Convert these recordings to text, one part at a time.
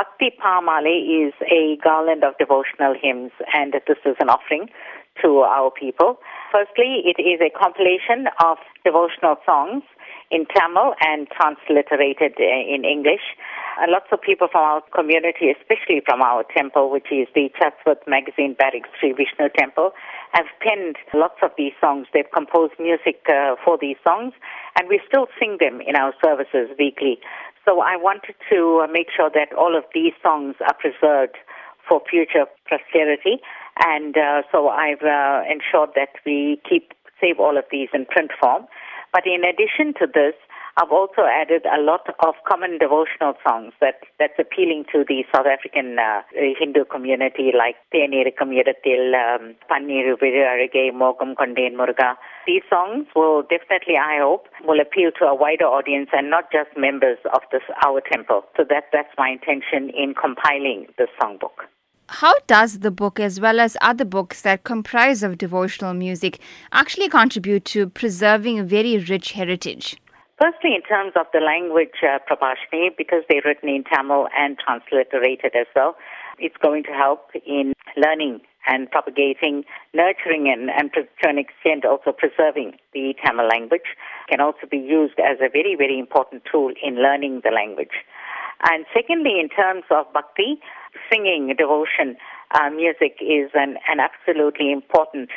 Bhakti Paamalai is a garland of devotional hymns, and this is an offering to our people. Firstly, it is a compilation of devotional songs in Tamil and transliterated in English. And lots of people from our community, especially from our temple, which is the Chatsworth Magazine Barracks Sri Vishnu Temple, have penned lots of these songs. They've composed music uh, for these songs, and we still sing them in our services weekly. So I wanted to make sure that all of these songs are preserved for future posterity, and uh, so I've uh, ensured that we keep save all of these in print form. But in addition to this, I've also added a lot of common devotional songs that that's appealing to the South African uh, Hindu community, like Thenirikam Idathil, um, Panniru Virarige, Mogam Kondain Muruga. These songs will definitely, I hope, will appeal to a wider audience and not just members of this our temple. So that that's my intention in compiling this songbook. How does the book, as well as other books that comprise of devotional music, actually contribute to preserving a very rich heritage? Firstly, in terms of the language, uh, because they're written in Tamil and transliterated as well, it's going to help in learning and propagating, nurturing, and, and to an extent also preserving the Tamil language. Can also be used as a very, very important tool in learning the language. And secondly, in terms of bhakti, singing, devotion, uh, music is an, an absolutely important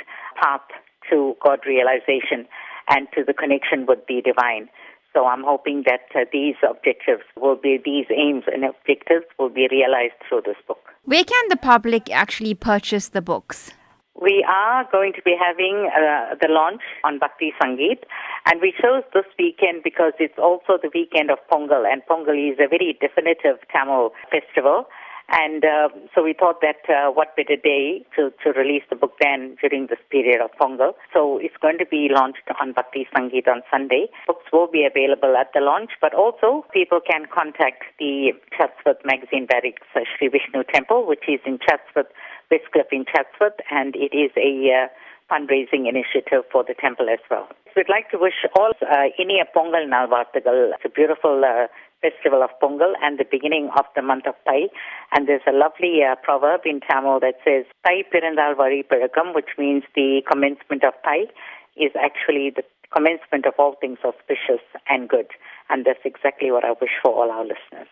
path to God realization and to the connection with the divine. So I'm hoping that uh, these objectives will be, these aims and objectives will be realized through this book. Where can the public actually purchase the books? We are going to be having uh, the launch on Bhakti Sangeet, and we chose this weekend because it's also the weekend of Pongal, and Pongal is a very definitive Tamil festival. And uh, so we thought that uh, what better day to, to release the book than during this period of Pongal. So it's going to be launched on Bhakti Sangeet on Sunday. Books will be available at the launch, but also people can contact the Chatsworth Magazine Barracks uh, Sri Vishnu Temple, which is in Chatsworth, Westcliff in Chatsworth, and it is a uh, fundraising initiative for the temple as well. We'd like to wish all uh, Iniya Pongal Nalvarthagal. It's a beautiful uh, festival of Pongal and the beginning of the month of Thai. And there's a lovely uh, proverb in Tamil that says, Thai Pirandal Vari Piragam, which means the commencement of Thai is actually the commencement of all things auspicious and good. And that's exactly what I wish for all our listeners.